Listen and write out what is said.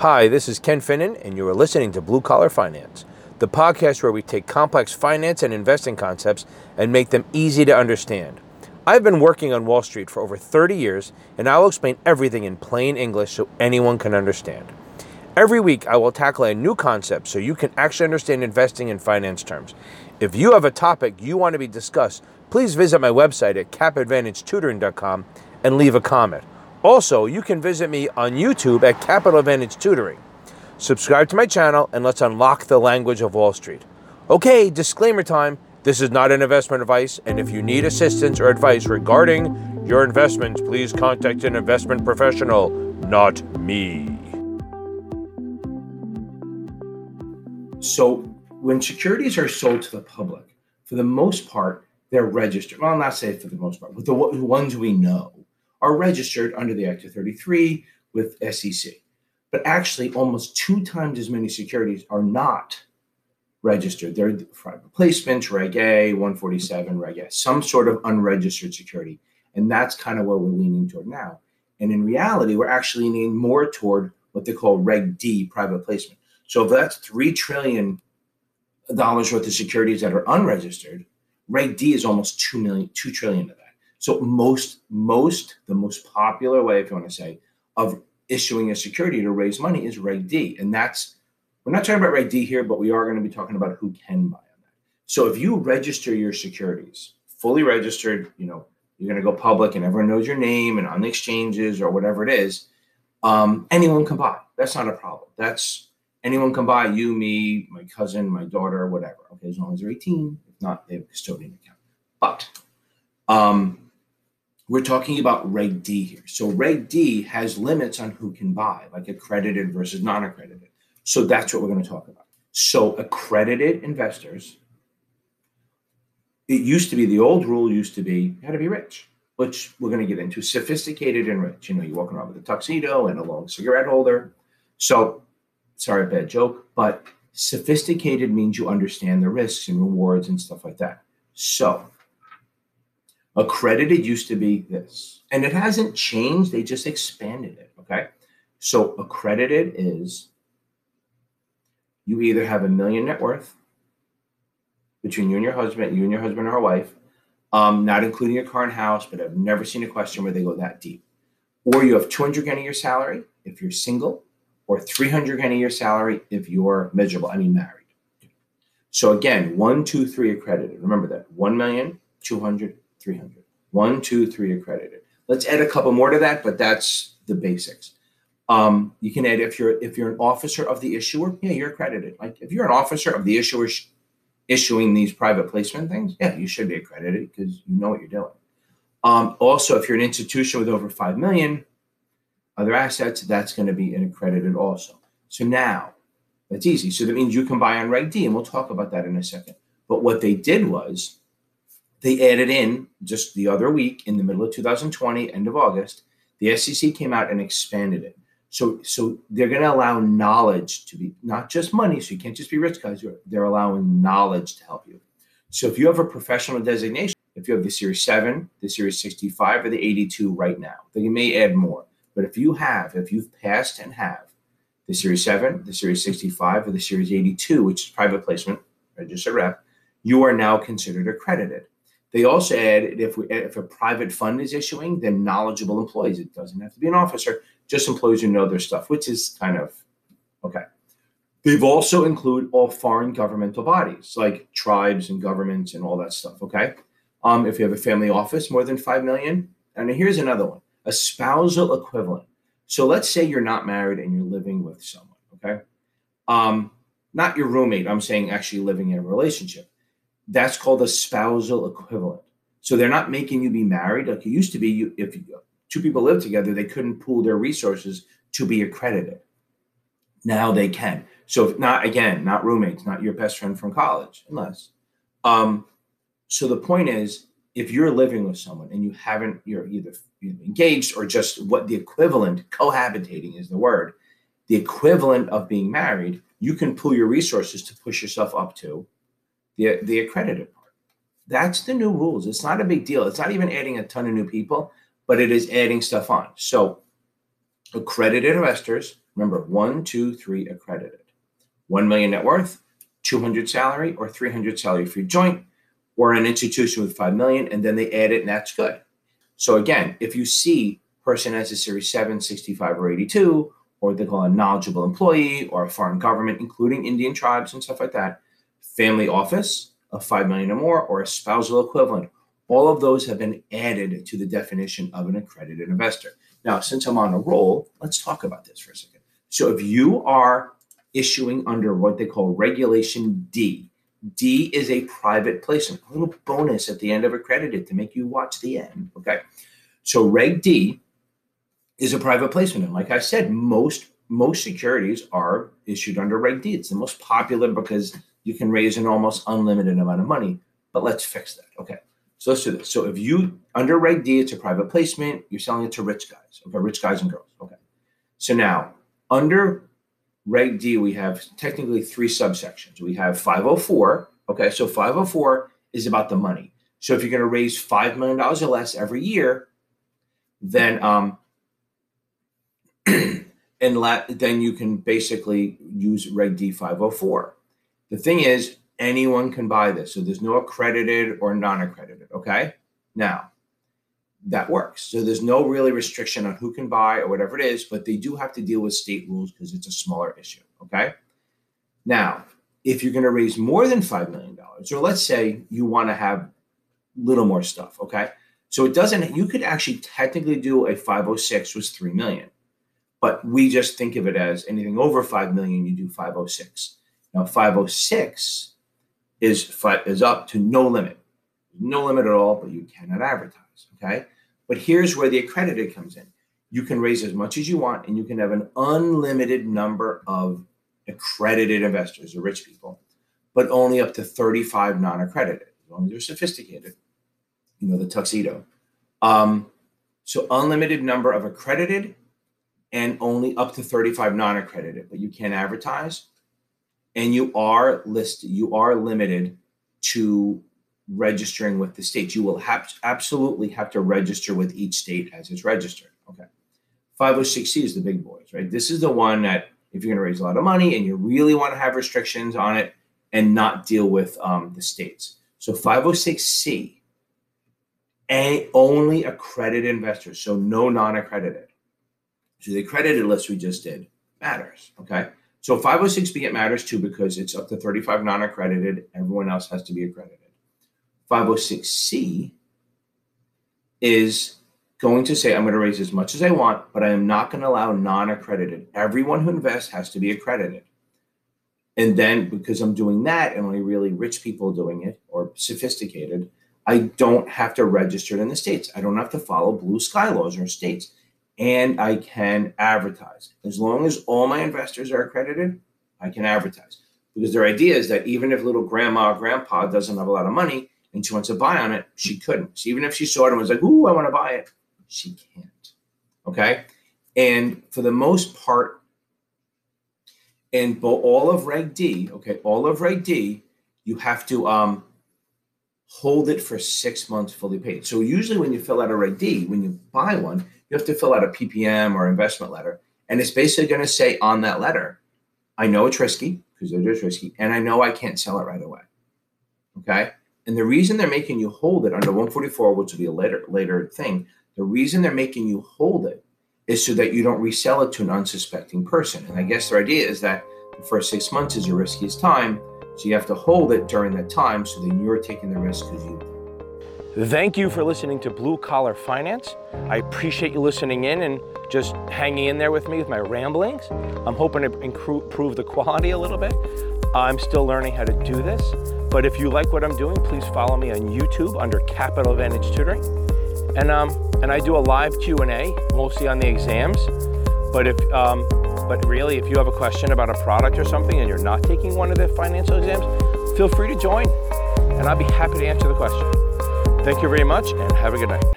Hi, this is Ken Finnan, and you are listening to Blue Collar Finance, the podcast where we take complex finance and investing concepts and make them easy to understand. I've been working on Wall Street for over 30 years, and I will explain everything in plain English so anyone can understand. Every week, I will tackle a new concept so you can actually understand investing in finance terms. If you have a topic you want to be discussed, please visit my website at capadvantagetutoring.com and leave a comment. Also, you can visit me on YouTube at Capital Advantage Tutoring. Subscribe to my channel and let's unlock the language of Wall Street. Okay, disclaimer time. This is not an investment advice, and if you need assistance or advice regarding your investments, please contact an investment professional, not me. So, when securities are sold to the public, for the most part, they're registered. Well, I'll not say for the most part, but the ones we know are registered under the Act of 33 with SEC. But actually, almost two times as many securities are not registered. They're private placements, Reg A, 147, Reg S, some sort of unregistered security. And that's kind of where we're leaning toward now. And in reality, we're actually leaning more toward what they call Reg D, private placement. So if that's $3 trillion worth of securities that are unregistered, Reg D is almost 2 million, 2 trillion of that. So most, most, the most popular way, if you want to say, of issuing a security to raise money is Reg D. And that's, we're not talking about Reg D here, but we are going to be talking about who can buy on that. So if you register your securities, fully registered, you know, you're going to go public and everyone knows your name and on the exchanges or whatever it is, um, anyone can buy. That's not a problem. That's anyone can buy you, me, my cousin, my daughter, whatever. Okay, as long as they're 18. If not, they have a custodian account. But um, we're talking about Reg D here. So Reg D has limits on who can buy, like accredited versus non-accredited. So that's what we're going to talk about. So accredited investors, it used to be the old rule used to be you had to be rich, which we're going to get into. Sophisticated and rich. You know, you're walking around with a tuxedo and a long cigarette holder. So sorry, bad joke, but sophisticated means you understand the risks and rewards and stuff like that. So Accredited used to be this, and it hasn't changed. They just expanded it. Okay. So accredited is you either have a million net worth between you and your husband, you and your husband or wife, um, not including your car and house, but I've never seen a question where they go that deep. Or you have 200 grand a year salary if you're single, or 300 grand a year salary if you're miserable, I mean married. So again, one, two, three accredited. Remember that 1 million, 200, 300. One, two, three accredited. Let's add a couple more to that, but that's the basics. Um, you can add if you're if you're an officer of the issuer, yeah, you're accredited. Like if you're an officer of the issuer sh- issuing these private placement things, yeah, you should be accredited because you know what you're doing. Um, also, if you're an institution with over five million other assets, that's going to be an accredited also. So now that's easy. So that means you can buy on Reg D, and we'll talk about that in a second. But what they did was they added in just the other week in the middle of 2020, end of August, the SEC came out and expanded it. So, so they're going to allow knowledge to be not just money. So you can't just be rich guys. They're allowing knowledge to help you. So if you have a professional designation, if you have the Series 7, the Series 65, or the 82 right now, they may add more. But if you have, if you've passed and have the Series 7, the Series 65, or the Series 82, which is private placement, registered rep, you are now considered accredited. They also add if we if a private fund is issuing, then knowledgeable employees. It doesn't have to be an officer, just employees who know their stuff, which is kind of okay. They've also include all foreign governmental bodies like tribes and governments and all that stuff. Okay, um, if you have a family office more than five million, and here's another one: a spousal equivalent. So let's say you're not married and you're living with someone. Okay, um, not your roommate. I'm saying actually living in a relationship that's called a spousal equivalent. So they're not making you be married like it used to be. You, if two people live together, they couldn't pool their resources to be accredited. Now they can. So if not again, not roommates, not your best friend from college, unless. Um, so the point is, if you're living with someone and you haven't, you're either engaged or just what the equivalent, cohabitating is the word, the equivalent of being married, you can pool your resources to push yourself up to the, the accredited part. That's the new rules. It's not a big deal. It's not even adding a ton of new people, but it is adding stuff on. So accredited investors Remember, one, two, three accredited. 1 million net worth, 200 salary, or 300 salary for joint, or an institution with 5 million, and then they add it, and that's good. So again, if you see person has a Series 7, 65, or 82, or they call a knowledgeable employee, or a foreign government, including Indian tribes and stuff like that, family office of 5 million or more, or a spousal equivalent, all of those have been added to the definition of an accredited investor. Now, since I'm on a roll, let's talk about this for a second. So if you are issuing under what they call Regulation D, D is a private placement, a little bonus at the end of accredited to make you watch the end. Okay. So Reg D is a private placement. And like I said, most most securities are issued under Reg D. It's the most popular because you can raise an almost unlimited amount of money. But let's fix that. Okay. So let's do this. So if you under Reg D, it's a private placement, you're selling it to rich guys. Okay, rich guys and girls. Okay. So now under Reg D, we have technically three subsections. We have 504. Okay, so 504 is about the money. So if you're going to raise $5 million or less every year, then um, and la- then you can basically use Reg D 504. The thing is, anyone can buy this. So there's no accredited or non accredited. Okay. Now, that works. So there's no really restriction on who can buy or whatever it is, but they do have to deal with state rules because it's a smaller issue. Okay. Now, if you're going to raise more than $5 million, or let's say you want to have a little more stuff. Okay. So it doesn't, you could actually technically do a 506 was 3 million, but we just think of it as anything over 5 million, you do 506. Now, 506 is, is up to no limit, no limit at all, but you cannot advertise. Okay. But here's where the accredited comes in. You can raise as much as you want, and you can have an unlimited number of accredited investors or rich people, but only up to 35 non accredited, as long as they're sophisticated. You know, the tuxedo. Um, so, unlimited number of accredited and only up to 35 non accredited, but you can't advertise. And you are listed, you are limited to registering with the state. You will have absolutely have to register with each state as it's registered. Okay. 506C is the big boys, right? This is the one that if you're going to raise a lot of money and you really want to have restrictions on it and not deal with um, the states. So 506C, a, only accredited investors, so no non-accredited. So the accredited list we just did matters. Okay. So 506B it matters too because it's up to 35 non-accredited. Everyone else has to be accredited. 506C is going to say, I'm going to raise as much as I want, but I am not going to allow non accredited. Everyone who invests has to be accredited. And then because I'm doing that and only really rich people doing it or sophisticated, I don't have to register it in the States. I don't have to follow blue sky laws or states. And I can advertise. As long as all my investors are accredited, I can advertise. Because their idea is that even if little grandma or grandpa doesn't have a lot of money, and she wants to buy on it, she couldn't. So even if she saw it and was like, "Ooh, I want to buy it," she can't. Okay, and for the most part, in all of Reg D, okay, all of Reg D, you have to um, hold it for six months fully paid. So usually, when you fill out a Reg D, when you buy one, you have to fill out a PPM or investment letter, and it's basically going to say on that letter, "I know it's risky because it is risky, and I know I can't sell it right away." Okay and the reason they're making you hold it under 144, which will be a later later thing, the reason they're making you hold it is so that you don't resell it to an unsuspecting person. And I guess their idea is that the first six months is your riskiest time, so you have to hold it during that time, so then you're taking the risk because you. Thank you for listening to Blue Collar Finance. I appreciate you listening in and just hanging in there with me with my ramblings. I'm hoping to improve the quality a little bit. I'm still learning how to do this. But if you like what I'm doing, please follow me on YouTube under Capital Advantage Tutoring. And, um, and I do a live Q&A, mostly on the exams. But if, um, but really, if you have a question about a product or something and you're not taking one of the financial exams, feel free to join and I'll be happy to answer the question. Thank you very much and have a good night.